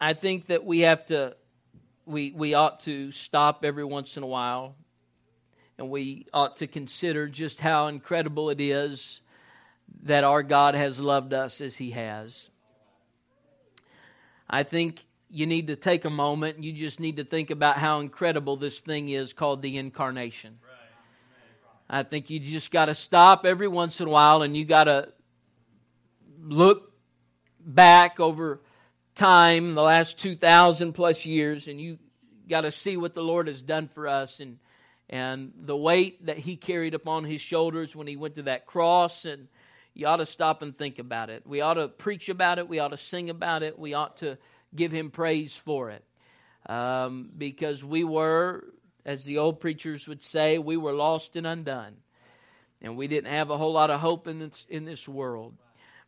I think that we have to, we, we ought to stop every once in a while and we ought to consider just how incredible it is that our God has loved us as He has. I think you need to take a moment and you just need to think about how incredible this thing is called the incarnation. I think you just got to stop every once in a while and you got to look back over time, the last 2,000 plus years, and you got to see what the Lord has done for us and, and the weight that He carried upon His shoulders when He went to that cross. And you ought to stop and think about it. We ought to preach about it. We ought to sing about it. We ought to give Him praise for it. Um, because we were, as the old preachers would say, we were lost and undone. And we didn't have a whole lot of hope in this, in this world.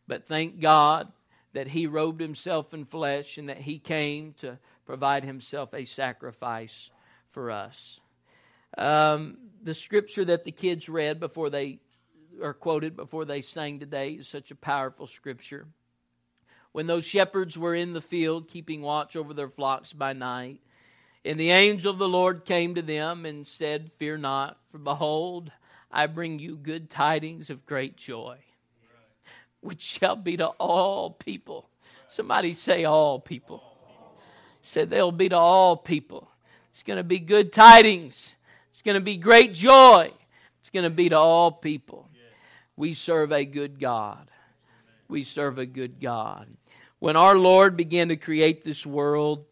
But thank God that he robed himself in flesh and that he came to provide himself a sacrifice for us. Um, the scripture that the kids read before they are quoted before they sang today is such a powerful scripture. When those shepherds were in the field keeping watch over their flocks by night, and the angel of the Lord came to them and said, Fear not, for behold, I bring you good tidings of great joy which shall be to all people. Somebody say, all people. Said they'll be to all people. It's going to be good tidings. It's going to be great joy. It's going to be to all people. We serve a good God. We serve a good God. When our Lord began to create this world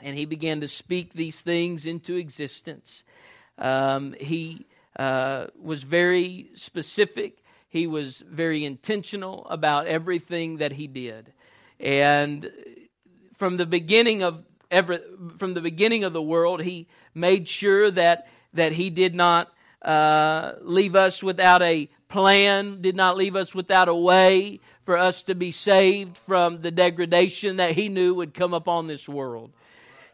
and he began to speak these things into existence, um, he uh, was very specific he was very intentional about everything that he did. And from the beginning of every, from the beginning of the world, he made sure that that he did not uh, leave us without a plan, did not leave us without a way for us to be saved from the degradation that he knew would come upon this world.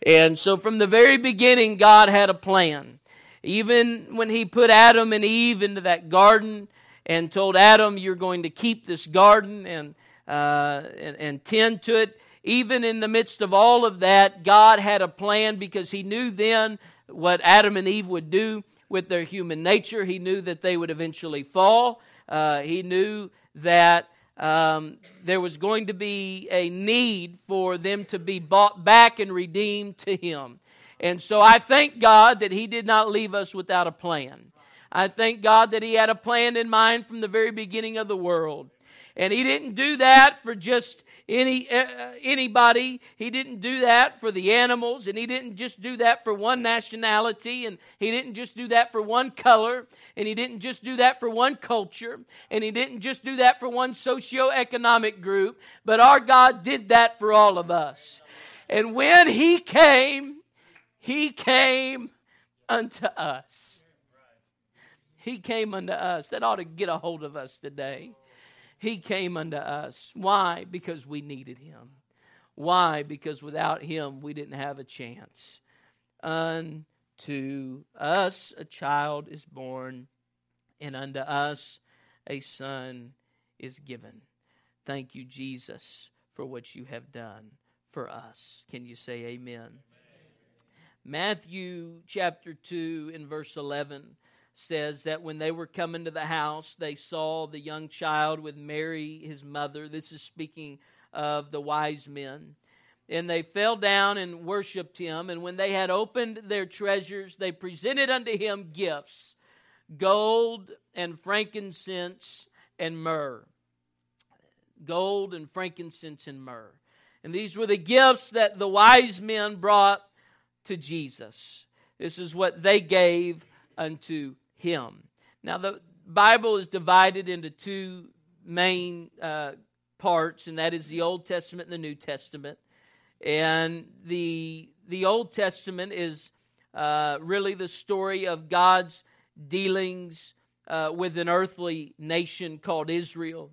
And so from the very beginning, God had a plan. Even when he put Adam and Eve into that garden, and told Adam, You're going to keep this garden and, uh, and, and tend to it. Even in the midst of all of that, God had a plan because He knew then what Adam and Eve would do with their human nature. He knew that they would eventually fall. Uh, he knew that um, there was going to be a need for them to be bought back and redeemed to Him. And so I thank God that He did not leave us without a plan. I thank God that He had a plan in mind from the very beginning of the world. And He didn't do that for just any uh, anybody. He didn't do that for the animals, and He didn't just do that for one nationality, and He didn't just do that for one color, and He didn't just do that for one culture, and He didn't just do that for one socio-economic group. But our God did that for all of us. And when He came, He came unto us. He came unto us. That ought to get a hold of us today. He came unto us. Why? Because we needed him. Why? Because without him, we didn't have a chance. Unto us a child is born, and unto us a son is given. Thank you, Jesus, for what you have done for us. Can you say amen? amen. Matthew chapter 2 and verse 11 says that when they were coming to the house, they saw the young child with Mary, his mother. This is speaking of the wise men. And they fell down and worshiped him. And when they had opened their treasures, they presented unto him gifts gold and frankincense and myrrh. Gold and frankincense and myrrh. And these were the gifts that the wise men brought to Jesus. This is what they gave unto him. Now, the Bible is divided into two main uh, parts, and that is the Old Testament and the New Testament. And the, the Old Testament is uh, really the story of God's dealings uh, with an earthly nation called Israel.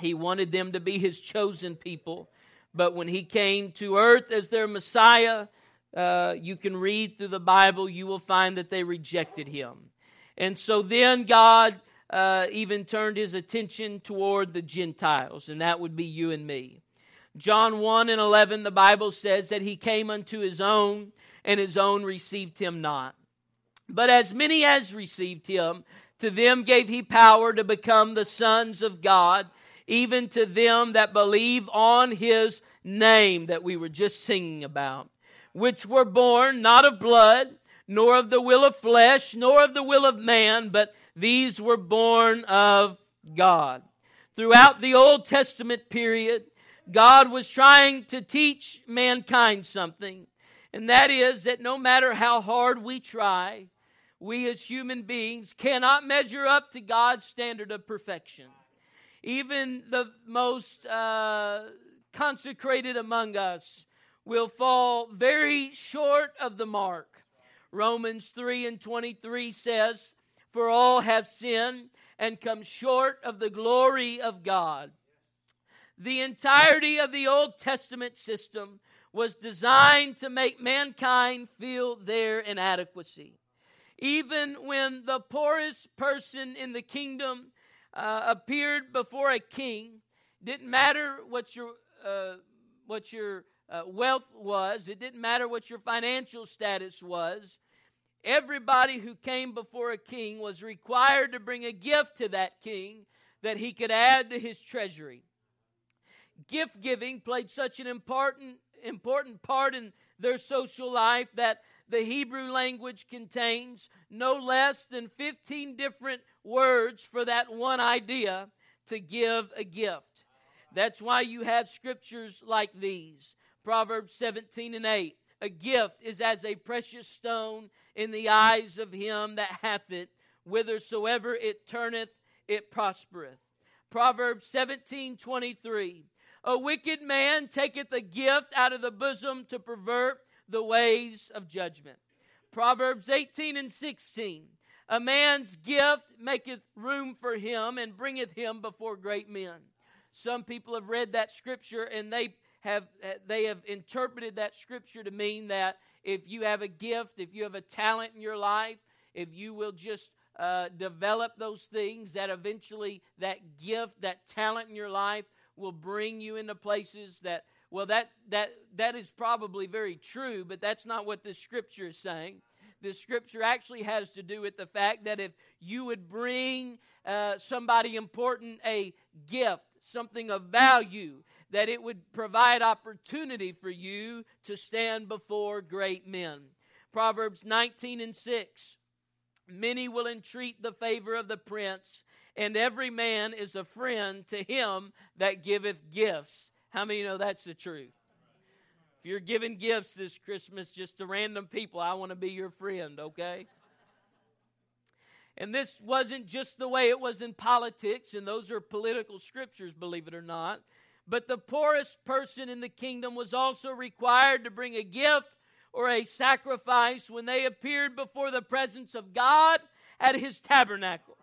He wanted them to be his chosen people, but when he came to earth as their Messiah, uh, you can read through the Bible, you will find that they rejected him. And so then God uh, even turned his attention toward the Gentiles, and that would be you and me. John 1 and 11, the Bible says that he came unto his own, and his own received him not. But as many as received him, to them gave he power to become the sons of God, even to them that believe on his name that we were just singing about, which were born not of blood, nor of the will of flesh, nor of the will of man, but these were born of God. Throughout the Old Testament period, God was trying to teach mankind something, and that is that no matter how hard we try, we as human beings cannot measure up to God's standard of perfection. Even the most uh, consecrated among us will fall very short of the mark. Romans 3 and 23 says, For all have sinned and come short of the glory of God. The entirety of the Old Testament system was designed to make mankind feel their inadequacy. Even when the poorest person in the kingdom uh, appeared before a king, didn't matter what your uh, what your uh, wealth was. It didn't matter what your financial status was. Everybody who came before a king was required to bring a gift to that king that he could add to his treasury. Gift giving played such an important important part in their social life that the Hebrew language contains no less than 15 different words for that one idea to give a gift. That's why you have scriptures like these Proverbs 17 and 8. A gift is as a precious stone in the eyes of him that hath it, whithersoever it turneth, it prospereth. Proverbs 17 23. A wicked man taketh a gift out of the bosom to pervert the ways of judgment. Proverbs 18 and 16. A man's gift maketh room for him and bringeth him before great men. Some people have read that scripture and they have they have interpreted that scripture to mean that if you have a gift, if you have a talent in your life, if you will just uh, develop those things, that eventually that gift, that talent in your life will bring you into places that well, that, that, that is probably very true, but that's not what this scripture is saying. The scripture actually has to do with the fact that if you would bring uh, somebody important a gift, something of value, that it would provide opportunity for you to stand before great men. Proverbs 19 and 6 Many will entreat the favor of the prince, and every man is a friend to him that giveth gifts. How many know that's the truth? If you're giving gifts this Christmas just to random people, I want to be your friend, okay? And this wasn't just the way it was in politics, and those are political scriptures, believe it or not. But the poorest person in the kingdom was also required to bring a gift or a sacrifice when they appeared before the presence of God at his tabernacle.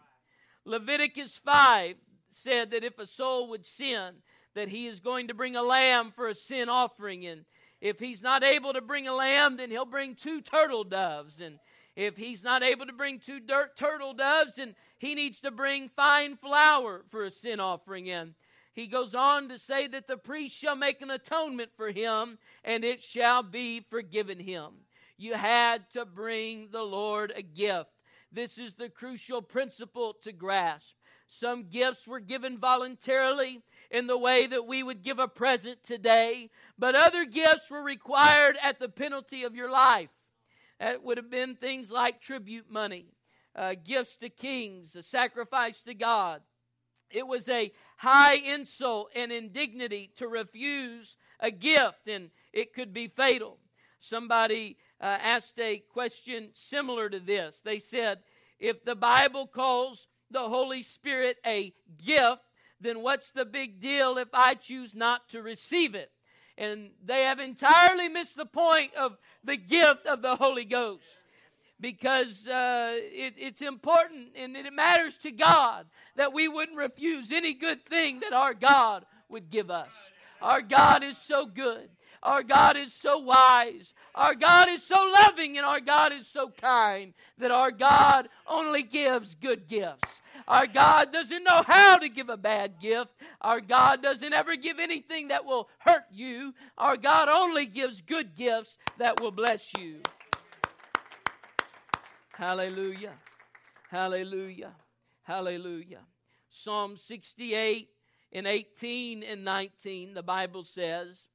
Leviticus 5 said that if a soul would sin, that he is going to bring a lamb for a sin offering. And if he's not able to bring a lamb, then he'll bring two turtle doves. And if he's not able to bring two dirt turtle doves, then he needs to bring fine flour for a sin offering. And he goes on to say that the priest shall make an atonement for him, and it shall be forgiven him. You had to bring the Lord a gift. This is the crucial principle to grasp. Some gifts were given voluntarily, in the way that we would give a present today, but other gifts were required at the penalty of your life. That would have been things like tribute money, uh, gifts to kings, a sacrifice to God. It was a high insult and indignity to refuse a gift, and it could be fatal. Somebody uh, asked a question similar to this. They said, If the Bible calls the Holy Spirit a gift, then what's the big deal if I choose not to receive it? And they have entirely missed the point of the gift of the Holy Ghost because uh, it, it's important and it matters to God that we wouldn't refuse any good thing that our God would give us. Our God is so good. Our God is so wise. Our God is so loving and our God is so kind that our God only gives good gifts. Our God doesn't know how to give a bad gift. Our God doesn't ever give anything that will hurt you. Our God only gives good gifts that will bless you. Hallelujah. Hallelujah. Hallelujah. Psalm 68 and 18 and 19, the Bible says,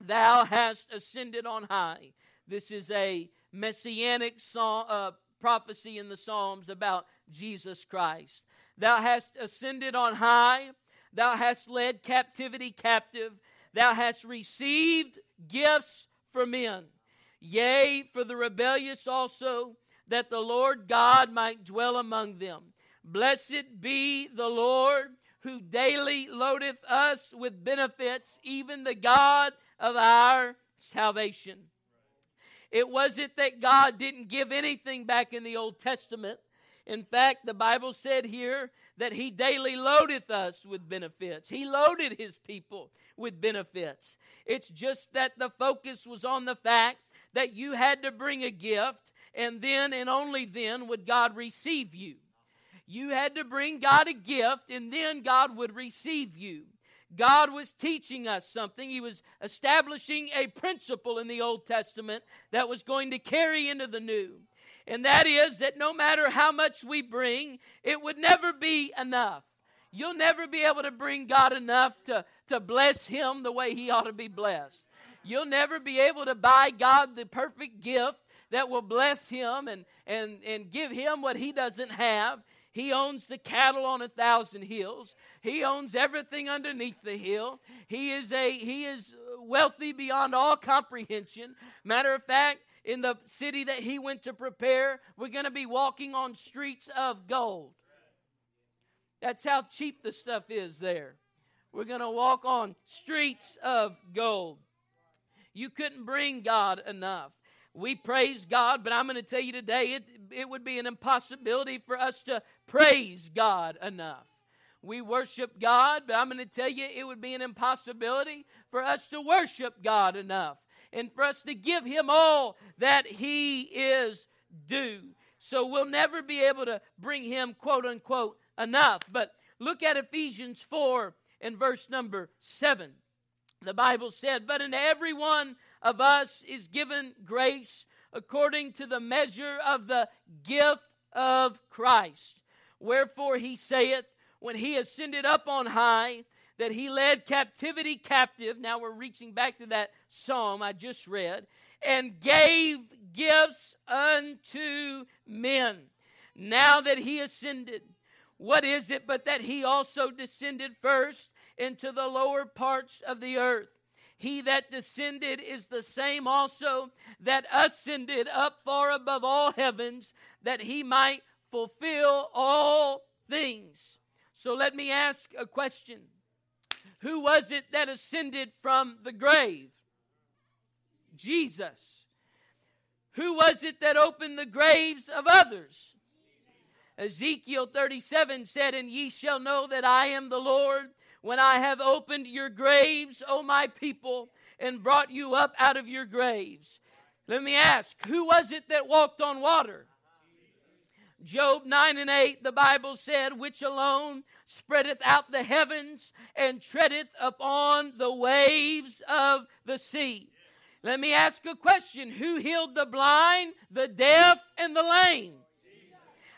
Thou hast ascended on high. This is a messianic song, uh, prophecy in the Psalms about Jesus Christ. Thou hast ascended on high. Thou hast led captivity captive. Thou hast received gifts for men. Yea, for the rebellious also, that the Lord God might dwell among them. Blessed be the Lord who daily loadeth us with benefits, even the God of our salvation. It wasn't that God didn't give anything back in the Old Testament. In fact, the Bible said here that He daily loadeth us with benefits. He loaded His people with benefits. It's just that the focus was on the fact that you had to bring a gift, and then and only then would God receive you. You had to bring God a gift, and then God would receive you. God was teaching us something. He was establishing a principle in the Old Testament that was going to carry into the New. And that is that no matter how much we bring, it would never be enough. You'll never be able to bring God enough to, to bless Him the way He ought to be blessed. You'll never be able to buy God the perfect gift that will bless Him and, and, and give Him what He doesn't have. He owns the cattle on a thousand hills. He owns everything underneath the hill. He is a he is wealthy beyond all comprehension. Matter of fact, in the city that he went to prepare, we're going to be walking on streets of gold. That's how cheap the stuff is there. We're going to walk on streets of gold. You couldn't bring God enough. We praise God, but I'm going to tell you today it, it would be an impossibility for us to praise God enough. We worship God, but I'm going to tell you it would be an impossibility for us to worship God enough and for us to give Him all that He is due. So we'll never be able to bring Him, quote unquote, enough. But look at Ephesians 4 and verse number 7. The Bible said, But in everyone of us is given grace according to the measure of the gift of Christ. Wherefore he saith, when he ascended up on high, that he led captivity captive. Now we're reaching back to that psalm I just read, and gave gifts unto men. Now that he ascended, what is it but that he also descended first into the lower parts of the earth? He that descended is the same also that ascended up far above all heavens, that he might fulfill all things. So let me ask a question Who was it that ascended from the grave? Jesus. Who was it that opened the graves of others? Ezekiel 37 said, And ye shall know that I am the Lord when I have opened your graves, O my people, and brought you up out of your graves. Let me ask, who was it that walked on water? Job 9 and 8, the Bible said, which alone spreadeth out the heavens and treadeth upon the waves of the sea. Let me ask a question Who healed the blind, the deaf, and the lame?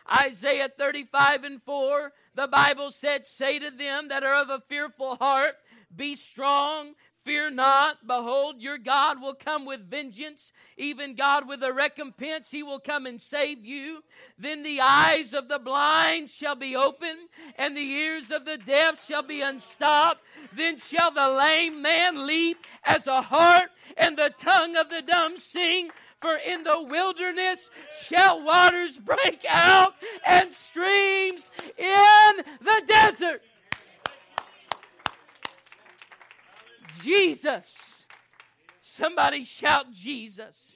Isaiah 35 and 4, the Bible said, Say to them that are of a fearful heart, Be strong, fear not. Behold, your God will come with vengeance, even God with a recompense. He will come and save you. Then the eyes of the blind shall be opened, and the ears of the deaf shall be unstopped. Then shall the lame man leap as a hart, and the tongue of the dumb sing for in the wilderness shall waters break out and streams in the desert. Jesus. Somebody shout Jesus.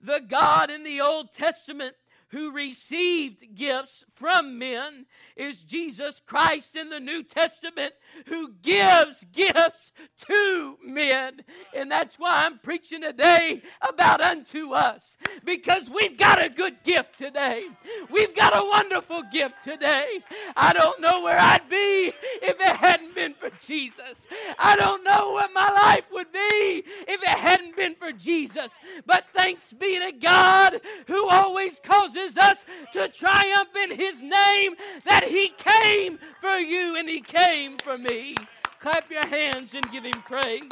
The God in the Old Testament who received gifts from men is Jesus Christ in the New Testament who gives gifts to men. And that's why I'm preaching today about unto us because we've got a good gift today. We've got a wonderful gift today. I don't know where I'd be if it hadn't been for Jesus. I don't know what my life would be if it hadn't been for Jesus. But thanks be to God who always causes us to triumph in His name that He came for you and He came for me. Clap your hands and give Him praise.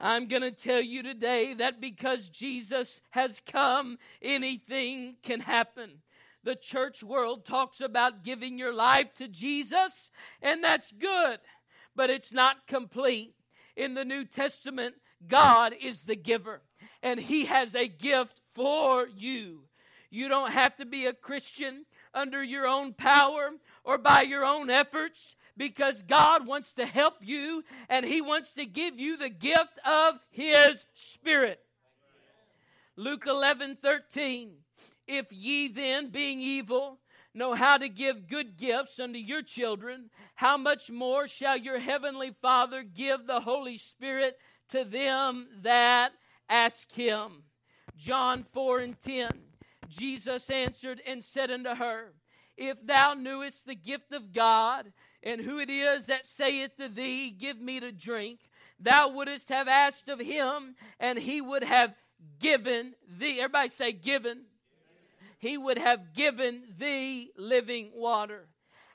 I'm going to tell you today that because Jesus has come, anything can happen. The church world talks about giving your life to Jesus, and that's good, but it's not complete. In the New Testament, God is the giver, and He has a gift for you. You don't have to be a Christian under your own power or by your own efforts because God wants to help you and He wants to give you the gift of His Spirit. Luke 11 13. If ye then, being evil, know how to give good gifts unto your children, how much more shall your heavenly Father give the Holy Spirit to them that ask him? John 4 and 10. Jesus answered and said unto her, If thou knewest the gift of God, and who it is that saith to thee, Give me to drink, thou wouldst have asked of him, and he would have given thee. Everybody say, given. He would have given thee living water.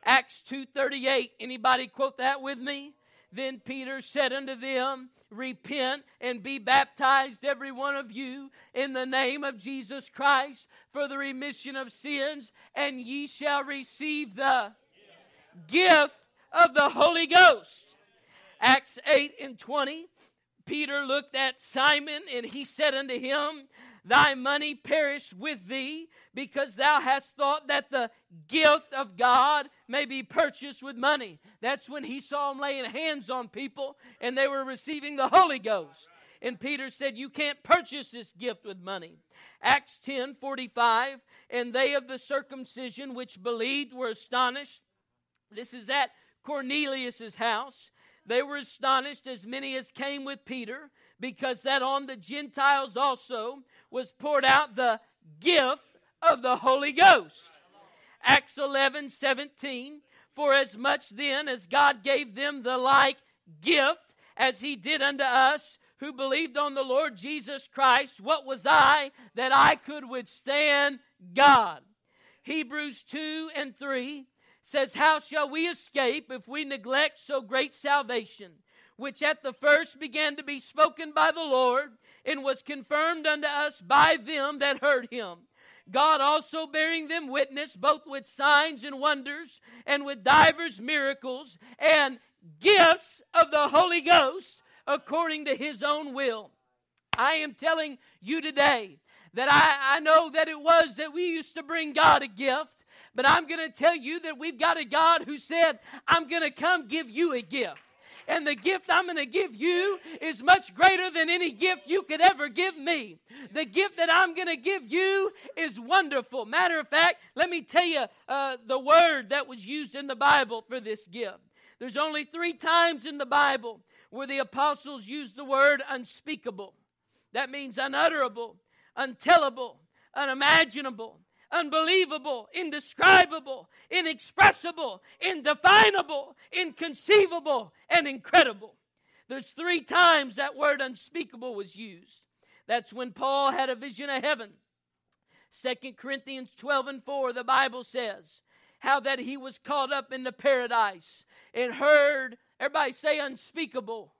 Acts 2:38. Anybody quote that with me? Then Peter said unto them, Repent and be baptized, every one of you, in the name of Jesus Christ for the remission of sins, and ye shall receive the gift of the Holy Ghost. Acts 8 and 20. Peter looked at Simon and he said unto him, Thy money perish with thee, because thou hast thought that the gift of God may be purchased with money. That's when he saw him laying hands on people and they were receiving the Holy Ghost. And Peter said, You can't purchase this gift with money. Acts 10 45, and they of the circumcision which believed were astonished. This is at Cornelius's house. They were astonished, as many as came with Peter, because that on the Gentiles also was poured out the gift of the Holy Ghost. Acts 11 17. For as much then as God gave them the like gift as he did unto us who believed on the Lord Jesus Christ, what was I that I could withstand God? Hebrews 2 and 3 says, How shall we escape if we neglect so great salvation, which at the first began to be spoken by the Lord, and was confirmed unto us by them that heard him? God also bearing them witness, both with signs and wonders, and with divers miracles, and gifts of the Holy Ghost, according to his own will. I am telling you today that I, I know that it was that we used to bring God a gift. But I'm going to tell you that we've got a God who said, I'm going to come give you a gift and the gift I'm going to give you is much greater than any gift you could ever give me. The gift that I'm going to give you is wonderful. Matter of fact, let me tell you uh, the word that was used in the Bible for this gift. There's only three times in the Bible where the apostles use the word unspeakable. That means unutterable, untellable, unimaginable unbelievable, indescribable, inexpressible, indefinable, inconceivable, and incredible. There's three times that word unspeakable was used. That's when Paul had a vision of heaven. Second Corinthians 12 and 4, the Bible says, how that he was caught up into paradise and heard, everybody say unspeakable.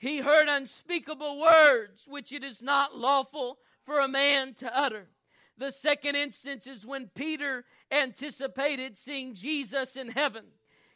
He heard unspeakable words which it is not lawful for a man to utter. The second instance is when Peter anticipated seeing Jesus in heaven.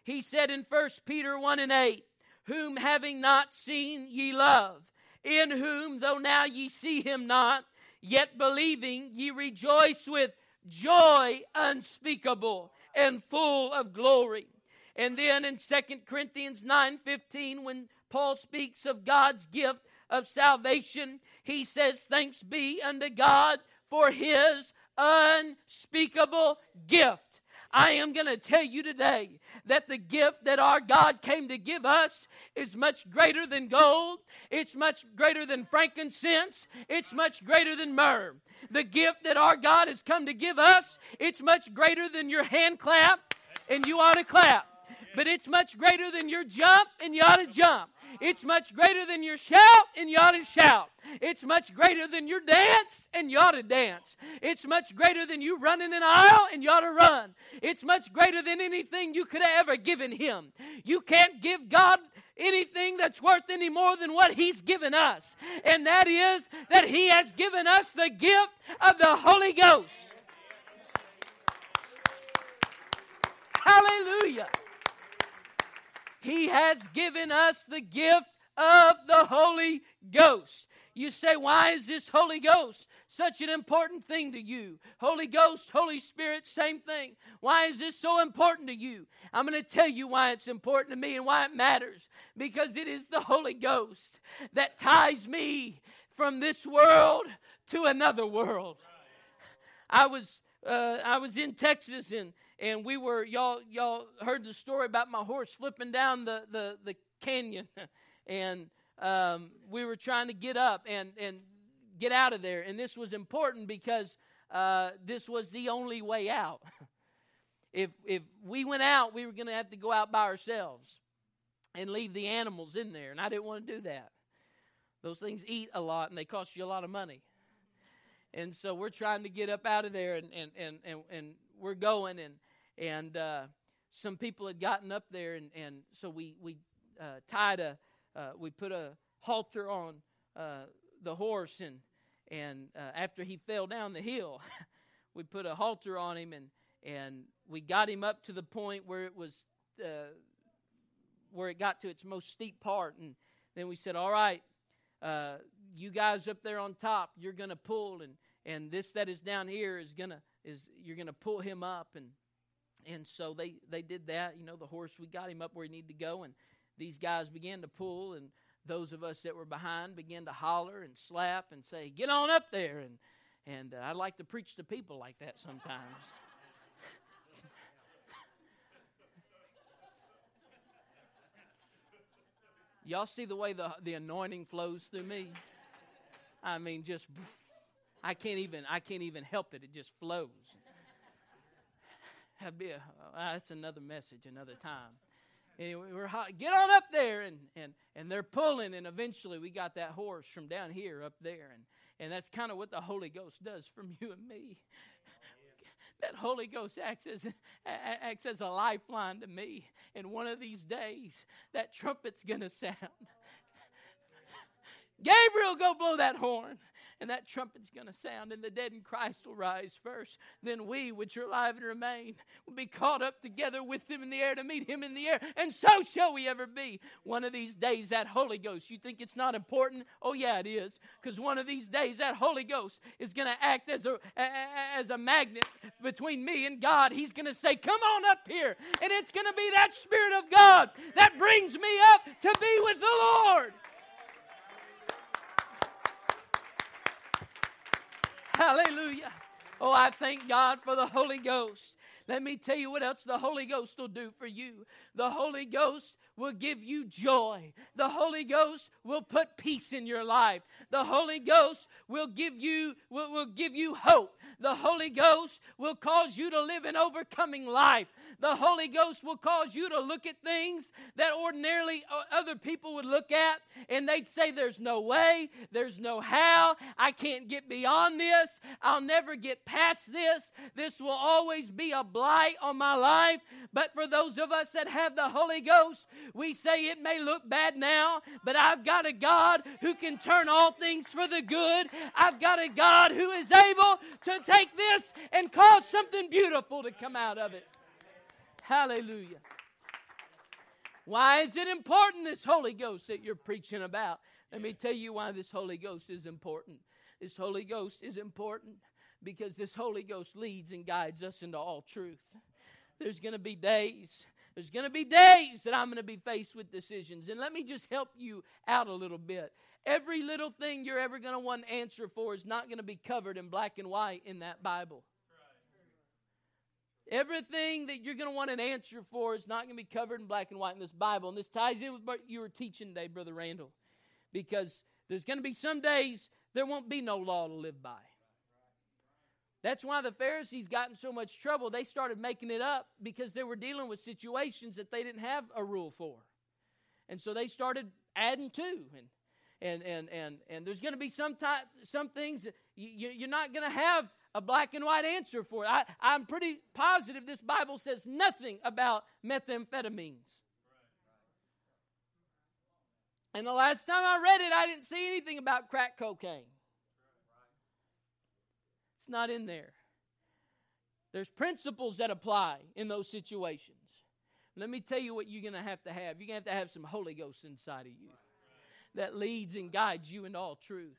He said in 1 Peter 1 and 8, Whom having not seen ye love, in whom, though now ye see him not, yet believing ye rejoice with joy unspeakable and full of glory. And then in 2 Corinthians 9 15, when Paul speaks of God's gift of salvation, he says, Thanks be unto God for his unspeakable gift. I am going to tell you today that the gift that our God came to give us is much greater than gold. It's much greater than frankincense. It's much greater than myrrh. The gift that our God has come to give us, it's much greater than your hand clap, and you ought to clap. But it's much greater than your jump, and you ought to jump. It's much greater than your shout, and you ought to shout. It's much greater than your dance, and you ought to dance. It's much greater than you running an aisle, and you ought to run. It's much greater than anything you could have ever given Him. You can't give God anything that's worth any more than what He's given us, and that is that He has given us the gift of the Holy Ghost. Hallelujah. He has given us the gift of the Holy Ghost. You say, why is this Holy Ghost such an important thing to you? Holy Ghost, Holy Spirit, same thing. Why is this so important to you? I'm going to tell you why it's important to me and why it matters. Because it is the Holy Ghost that ties me from this world to another world. I was uh, I was in Texas and and we were y'all y'all heard the story about my horse flipping down the the, the canyon. And um, we were trying to get up and and get out of there. And this was important because uh, this was the only way out. If if we went out we were going to have to go out by ourselves and leave the animals in there. And i didn't want to do that. Those things eat a lot and they cost you a lot of money. And so we're trying to get up out of there and and and and, and we're going and and uh, some people had gotten up there, and, and so we we uh, tied a uh, we put a halter on uh, the horse, and and uh, after he fell down the hill, we put a halter on him, and and we got him up to the point where it was uh, where it got to its most steep part, and then we said, all right. you guys up there on top, you're going to pull, and, and this that is down here is gonna is you're gonna pull him up, and and so they they did that you know the horse we got him up where he needed to go and these guys began to pull and those of us that were behind began to holler and slap and say get on up there and and uh, i like to preach to people like that sometimes. Y'all see the way the, the anointing flows through me? I mean just i can't even i can't even help it it just flows be a, uh, that's another message another time. Anyway, we're hot. get on up there, and and and they're pulling, and eventually we got that horse from down here up there, and and that's kind of what the Holy Ghost does from you and me. that Holy Ghost acts as, acts as a lifeline to me. And one of these days, that trumpet's going to sound. Gabriel, go blow that horn and that trumpet's going to sound, and the dead in Christ will rise first. Then we, which are alive and remain, will be caught up together with them in the air to meet him in the air, and so shall we ever be. One of these days, that Holy Ghost, you think it's not important? Oh, yeah, it is. Because one of these days, that Holy Ghost is going to act as a, as a magnet between me and God. He's going to say, Come on up here. And it's going to be that Spirit of God that brings me up to be with the Lord. Hallelujah. Oh, I thank God for the Holy Ghost. Let me tell you what else the Holy Ghost will do for you. The Holy Ghost will give you joy. The Holy Ghost will put peace in your life. The Holy Ghost will give you will, will give you hope. The Holy Ghost will cause you to live an overcoming life. The Holy Ghost will cause you to look at things that ordinarily uh, other people would look at and they'd say, There's no way, there's no how, I can't get beyond this, I'll never get past this, this will always be a blight on my life. But for those of us that have the Holy Ghost, we say it may look bad now, but I've got a God who can turn all things for the good. I've got a God who is able to take this and cause something beautiful to come out of it. Hallelujah. Why is it important, this Holy Ghost that you're preaching about? Let me tell you why this Holy Ghost is important. This Holy Ghost is important because this Holy Ghost leads and guides us into all truth. There's going to be days, there's going to be days that I'm going to be faced with decisions. And let me just help you out a little bit. Every little thing you're ever going to want an answer for is not going to be covered in black and white in that Bible. Everything that you're going to want an answer for is not going to be covered in black and white in this Bible. And this ties in with what you were teaching today, Brother Randall. Because there's going to be some days there won't be no law to live by. That's why the Pharisees got in so much trouble. They started making it up because they were dealing with situations that they didn't have a rule for. And so they started adding to. And and and and, and there's going to be some type, some things you, you're not going to have a black and white answer for it. I, I'm pretty positive this Bible says nothing about methamphetamines. And the last time I read it, I didn't see anything about crack cocaine. It's not in there. There's principles that apply in those situations. Let me tell you what you're going to have to have. You're going to have to have some Holy Ghost inside of you that leads and guides you in all truth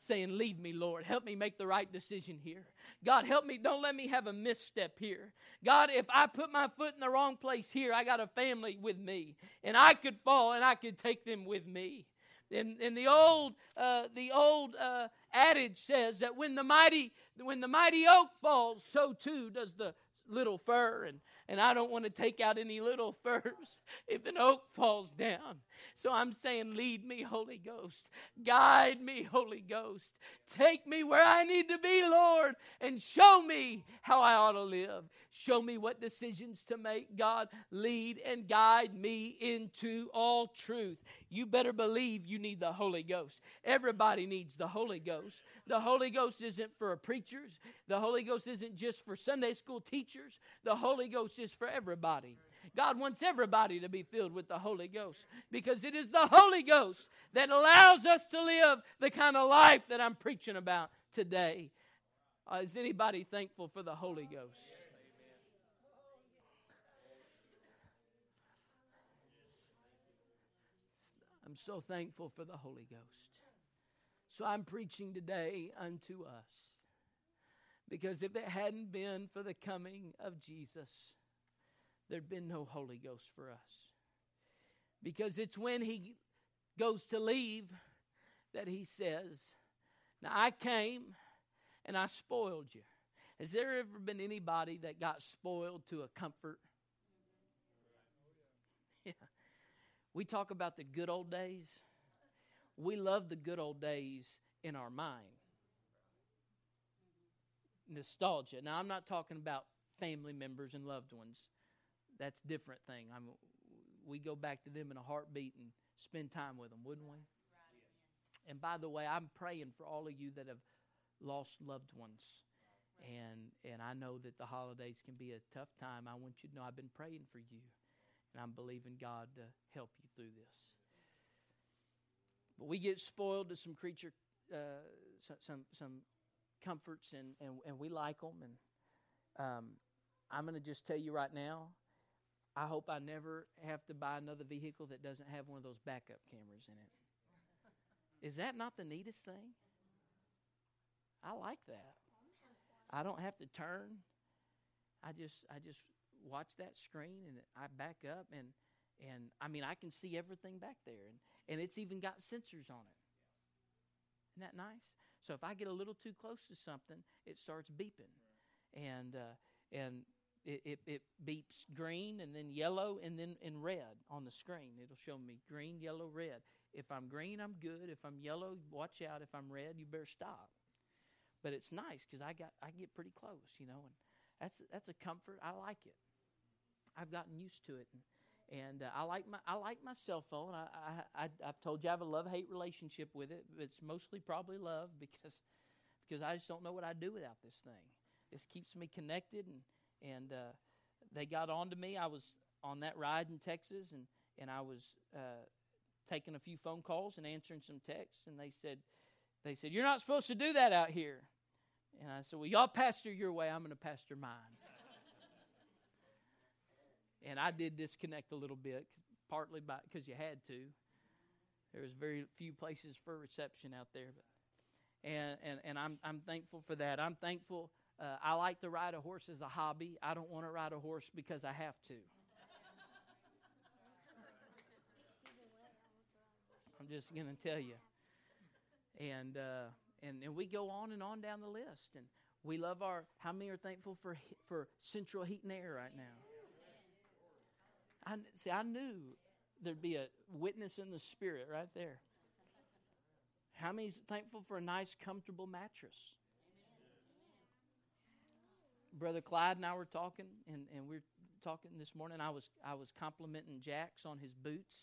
saying, Lead me, Lord. Help me make the right decision here. God, help me. Don't let me have a misstep here. God, if I put my foot in the wrong place here, I got a family with me, and I could fall and I could take them with me. And, and the old, uh, the old uh, adage says that when the mighty, when the mighty oak falls, so too does the little fir, and, and I don't want to take out any little firs if an oak falls down. So I'm saying, lead me, Holy Ghost. Guide me, Holy Ghost. Take me where I need to be, Lord, and show me how I ought to live. Show me what decisions to make. God, lead and guide me into all truth. You better believe you need the Holy Ghost. Everybody needs the Holy Ghost. The Holy Ghost isn't for preachers, the Holy Ghost isn't just for Sunday school teachers. The Holy Ghost is for everybody. God wants everybody to be filled with the Holy Ghost because it is the Holy Ghost that allows us to live the kind of life that I'm preaching about today. Uh, is anybody thankful for the Holy Ghost? I'm so thankful for the Holy Ghost. So I'm preaching today unto us. Because if it hadn't been for the coming of Jesus, there'd been no Holy Ghost for us. Because it's when he goes to leave that he says, Now I came and I spoiled you. Has there ever been anybody that got spoiled to a comfort? Yeah. We talk about the good old days. We love the good old days in our mind nostalgia. Now, I'm not talking about family members and loved ones. That's a different thing. I'm, we go back to them in a heartbeat and spend time with them, wouldn't we? And by the way, I'm praying for all of you that have lost loved ones. And and I know that the holidays can be a tough time. I want you to know I've been praying for you. And I'm believing God to help you through this. But we get spoiled to some creature uh, some some comforts and, and, and we like them. And um, I'm going to just tell you right now, I hope I never have to buy another vehicle that doesn't have one of those backup cameras in it. Is that not the neatest thing? I like that. I don't have to turn. I just I just watch that screen and I back up and and I mean I can see everything back there and and it's even got sensors on it. Isn't that nice? So if I get a little too close to something, it starts beeping, and uh, and it, it, it, beeps green and then yellow and then in red on the screen. It'll show me green, yellow, red. If I'm green, I'm good. If I'm yellow, watch out. If I'm red, you better stop. But it's nice because I got I get pretty close, you know, and that's that's a comfort. I like it. I've gotten used to it. And, uh, I like my I like my cell phone. I, I, I have told you I have a love hate relationship with it. It's mostly probably love because because I just don't know what I'd do without this thing. This keeps me connected, and and uh, they got on to me. I was on that ride in Texas, and and I was uh, taking a few phone calls and answering some texts, and they said they said you're not supposed to do that out here. And I said, well, y'all pastor your way. I'm going to pastor mine and I did disconnect a little bit, partly because you had to. There was very few places for reception out there, but and and and I'm I'm thankful for that. I'm thankful. Uh, I like to ride a horse as a hobby. I don't want to ride a horse because I have to. I'm just going to tell you. And, uh, and and we go on and on down the list. And We love our. How many are thankful for for central heat and air right now? I see. I knew there'd be a witness in the spirit right there. How many's thankful for a nice, comfortable mattress? Brother Clyde and I were talking, and, and we are talking this morning. I was I was complimenting Jax on his boots.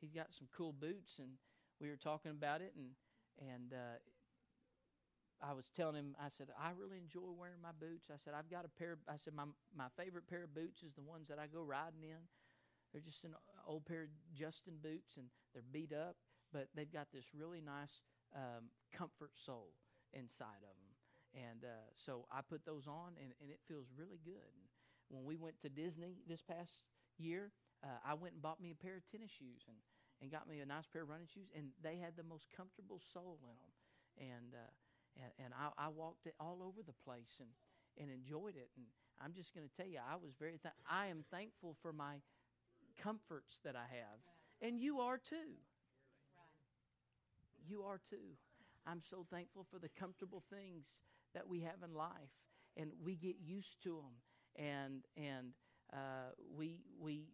He's got some cool boots, and we were talking about it, and and uh, I was telling him, I said, I really enjoy wearing my boots. I said, I've got a pair. I said, my my favorite pair of boots is the ones that I go riding in. They're just an old pair of Justin boots, and they're beat up, but they've got this really nice um, comfort sole inside of them. And uh, so I put those on, and, and it feels really good. And when we went to Disney this past year, uh, I went and bought me a pair of tennis shoes and, and got me a nice pair of running shoes, and they had the most comfortable sole in them. And uh, and, and I, I, walked it all over the place and, and enjoyed it. And I'm just going to tell you, I was very, th- I am thankful for my comforts that I have. And you are too. You are too. I'm so thankful for the comfortable things that we have in life, and we get used to them, and and uh, we we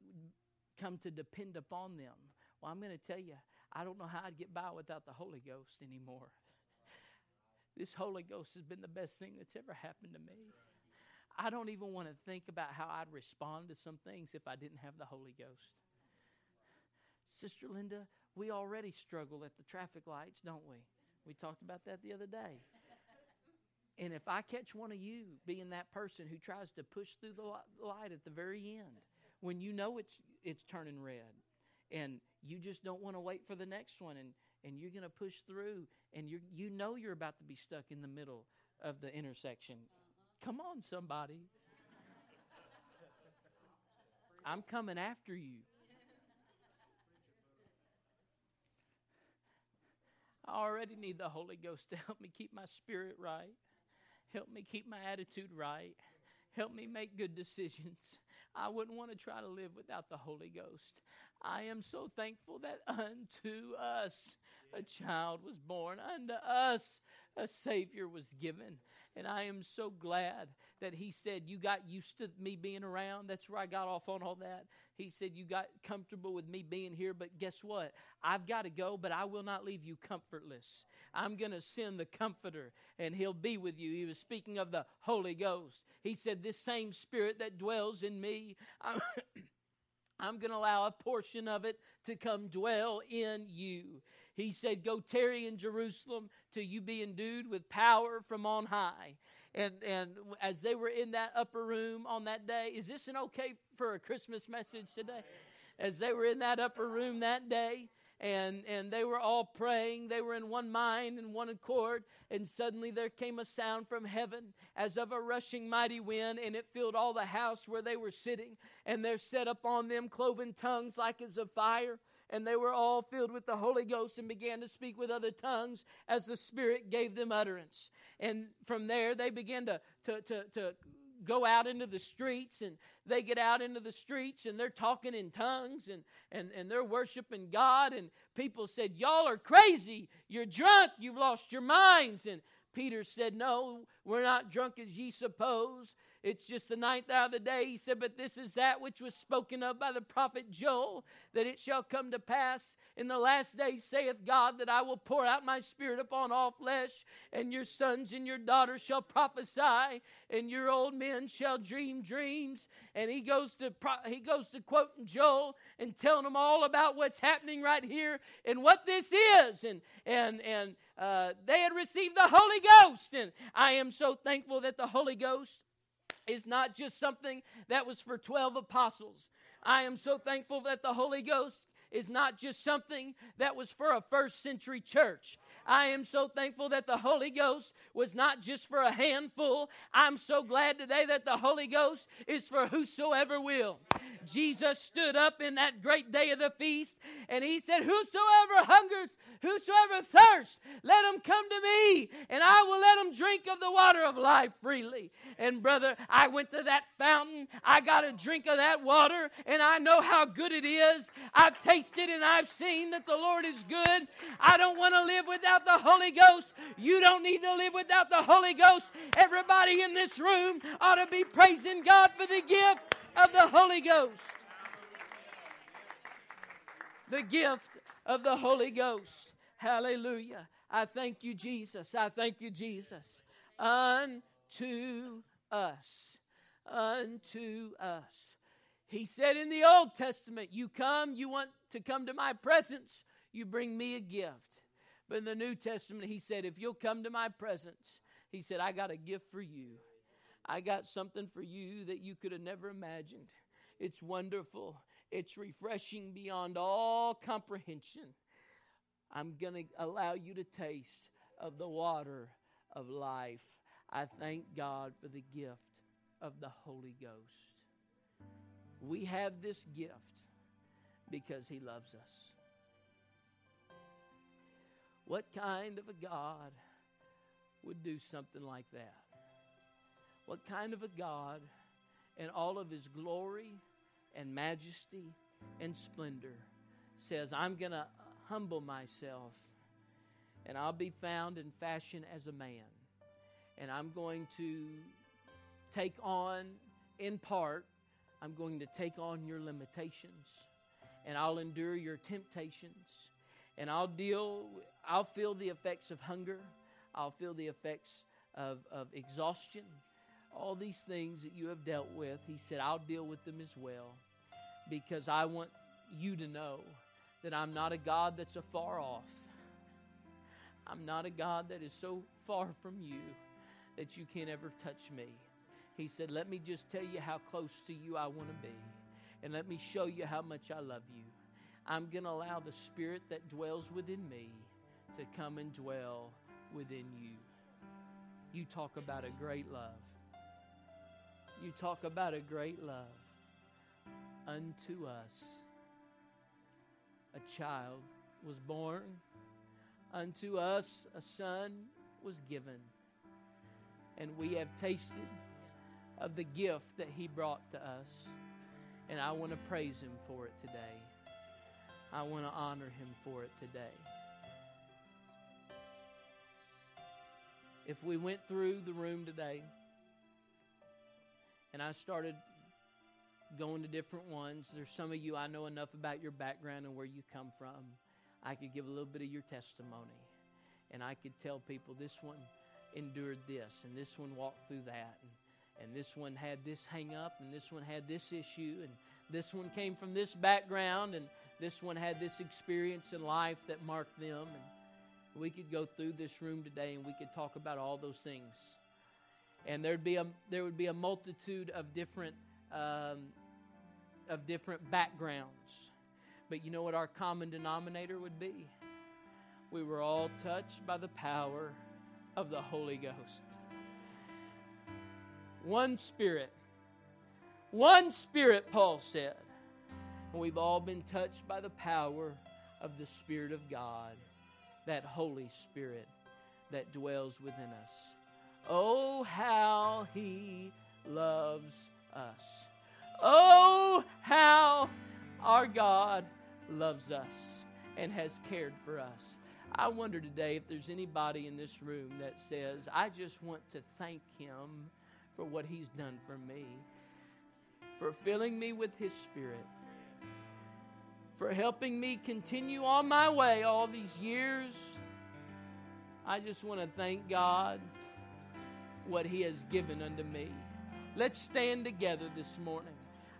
come to depend upon them. Well, I'm going to tell you, I don't know how I'd get by without the Holy Ghost anymore. This Holy Ghost has been the best thing that's ever happened to me. I don't even want to think about how I'd respond to some things if I didn't have the Holy Ghost. Sister Linda, we already struggle at the traffic lights, don't we? We talked about that the other day. And if I catch one of you being that person who tries to push through the light at the very end, when you know it's it's turning red, and you just don't want to wait for the next one, and and you're going to push through and you you know you're about to be stuck in the middle of the intersection. Come on somebody. I'm coming after you. I already need the Holy Ghost to help me keep my spirit right, help me keep my attitude right, help me make good decisions. I wouldn't want to try to live without the Holy Ghost. I am so thankful that unto us a child was born, unto us a Savior was given. And I am so glad that he said, You got used to me being around. That's where I got off on all that. He said, You got comfortable with me being here, but guess what? I've got to go, but I will not leave you comfortless. I'm going to send the Comforter, and he'll be with you. He was speaking of the Holy Ghost. He said, This same Spirit that dwells in me. I'm going to allow a portion of it to come dwell in you. He said, Go tarry in Jerusalem till you be endued with power from on high. And, and as they were in that upper room on that day, is this an okay for a Christmas message today? As they were in that upper room that day, and and they were all praying they were in one mind and one accord and suddenly there came a sound from heaven as of a rushing mighty wind and it filled all the house where they were sitting and there set upon them cloven tongues like as of fire and they were all filled with the Holy Ghost and began to speak with other tongues as the Spirit gave them utterance. And from there, they began to, to, to, to go out into the streets and they get out into the streets and they're talking in tongues and, and, and they're worshiping God. And people said, Y'all are crazy. You're drunk. You've lost your minds. And Peter said, No, we're not drunk as ye suppose. It's just the ninth hour of the day. He said, But this is that which was spoken of by the prophet Joel, that it shall come to pass in the last days, saith God, that I will pour out my spirit upon all flesh, and your sons and your daughters shall prophesy, and your old men shall dream dreams. And he goes to he goes to quoting Joel and telling them all about what's happening right here and what this is. And and and uh, they had received the Holy Ghost. And I am so thankful that the Holy Ghost is not just something that was for 12 apostles. I am so thankful that the Holy Ghost is not just something that was for a first century church. I am so thankful that the Holy Ghost was not just for a handful. I'm so glad today that the Holy Ghost is for whosoever will. Jesus stood up in that great day of the feast and he said, Whosoever hungers, whosoever thirsts, let him come to me and I will let him drink of the water of life freely. And brother, I went to that fountain. I got a drink of that water and I know how good it is. I've tasted and I've seen that the Lord is good. I don't want to live without the Holy Ghost. You don't need to live without the Holy Ghost. Everybody in this room ought to be praising God for the gift of the Holy Ghost. The gift of the Holy Ghost. Hallelujah. I thank you, Jesus. I thank you, Jesus. Unto us. Unto us. He said in the Old Testament, You come, you want to come to my presence, you bring me a gift. But in the New Testament, he said, If you'll come to my presence, he said, I got a gift for you. I got something for you that you could have never imagined. It's wonderful, it's refreshing beyond all comprehension. I'm going to allow you to taste of the water of life. I thank God for the gift of the Holy Ghost. We have this gift because He loves us. What kind of a God would do something like that? What kind of a God, in all of His glory and majesty and splendor, says, I'm going to humble myself and I'll be found in fashion as a man. And I'm going to take on, in part, I'm going to take on your limitations and I'll endure your temptations and I'll deal, I'll feel the effects of hunger, I'll feel the effects of, of exhaustion, all these things that you have dealt with. He said, I'll deal with them as well because I want you to know that I'm not a God that's afar off. I'm not a God that is so far from you that you can't ever touch me. He said, Let me just tell you how close to you I want to be, and let me show you how much I love you. I'm going to allow the Spirit that dwells within me to come and dwell within you. You talk about a great love. You talk about a great love. Unto us a child was born, unto us a son was given, and we have tasted of the gift that He brought to us. And I want to praise Him for it today. I want to honor Him for it today. If we went through the room today and I started going to different ones, there's some of you I know enough about your background and where you come from. I could give a little bit of your testimony. And I could tell people this one endured this and this one walked through that. And and this one had this hang up, and this one had this issue, and this one came from this background, and this one had this experience in life that marked them. And we could go through this room today and we could talk about all those things. And there'd be a, there would be a multitude of different, um, of different backgrounds. But you know what our common denominator would be? We were all touched by the power of the Holy Ghost one Spirit. One Spirit, Paul said. And we've all been touched by the power of the Spirit of God, that Holy Spirit that dwells within us. Oh, how He loves us. Oh, how our God loves us and has cared for us. I wonder today if there's anybody in this room that says, I just want to thank Him for what He's done for me, for filling me with His Spirit, for helping me continue on my way all these years. I just want to thank God what He has given unto me. Let's stand together this morning.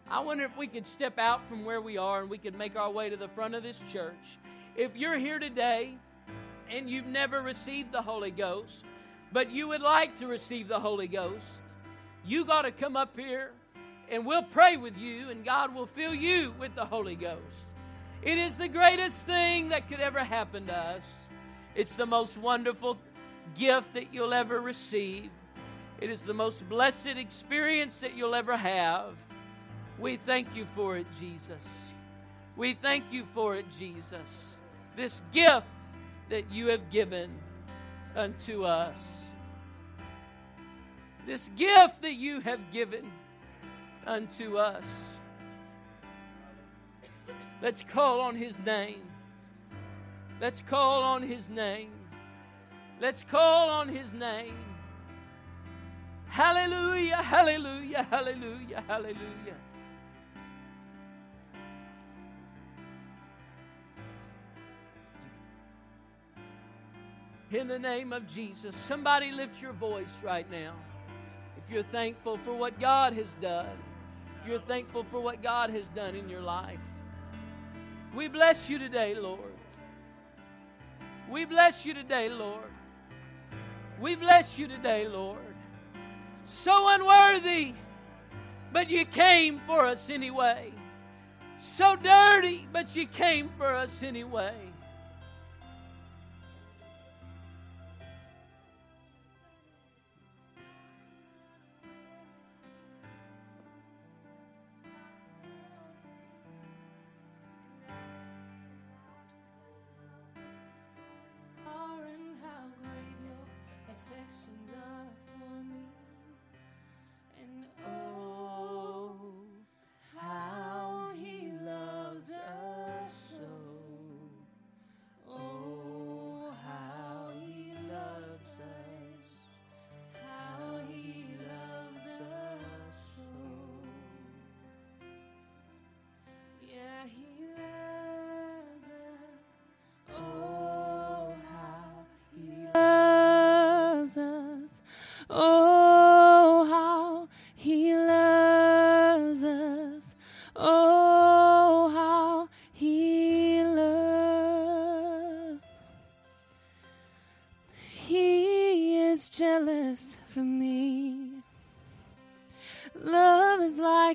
I wonder if we could step out from where we are and we could make our way to the front of this church. If you're here today and you've never received the Holy Ghost, but you would like to receive the Holy Ghost, you got to come up here and we'll pray with you, and God will fill you with the Holy Ghost. It is the greatest thing that could ever happen to us. It's the most wonderful gift that you'll ever receive. It is the most blessed experience that you'll ever have. We thank you for it, Jesus. We thank you for it, Jesus. This gift that you have given unto us this gift that you have given unto us. Let's call on His name. Let's call on His name. Let's call on His name. Hallelujah, hallelujah, hallelujah, hallelujah. In the name of Jesus, somebody lift your voice right now. If you're thankful for what God has done, if you're thankful for what God has done in your life, we bless you today, Lord. We bless you today, Lord. We bless you today, Lord. So unworthy, but you came for us anyway. So dirty, but you came for us anyway.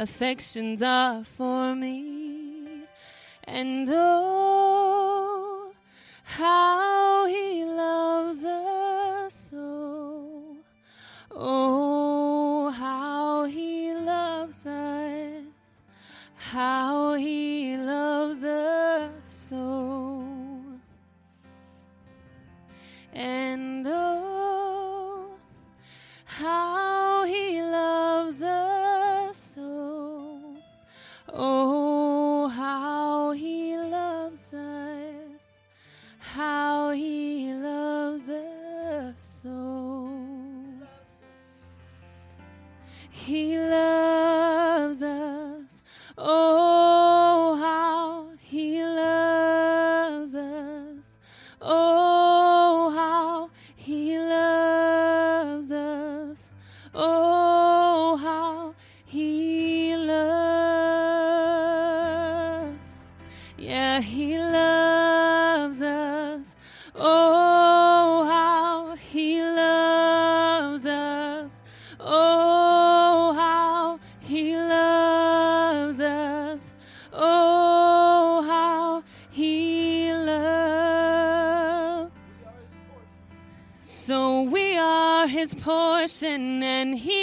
affections are for me. And oh, how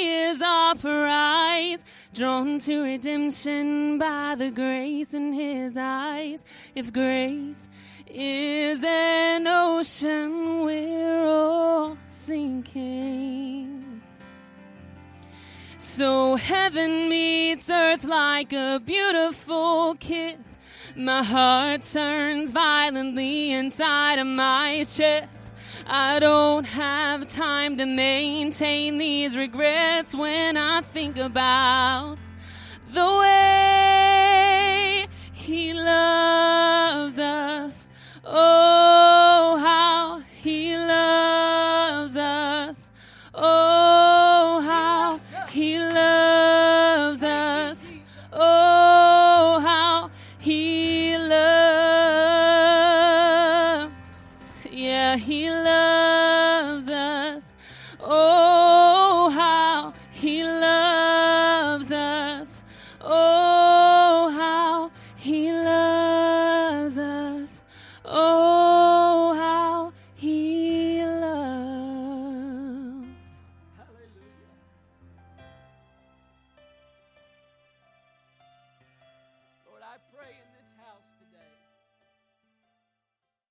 is our prize. Drawn to redemption by the grace in his eyes. If grace is an ocean, we're all sinking. So heaven meets earth like a beautiful kiss. My heart turns violently inside of my chest. I don't have time to maintain these regrets when I think about the way He loves us. Oh, how He loves us. Oh, how He loves us.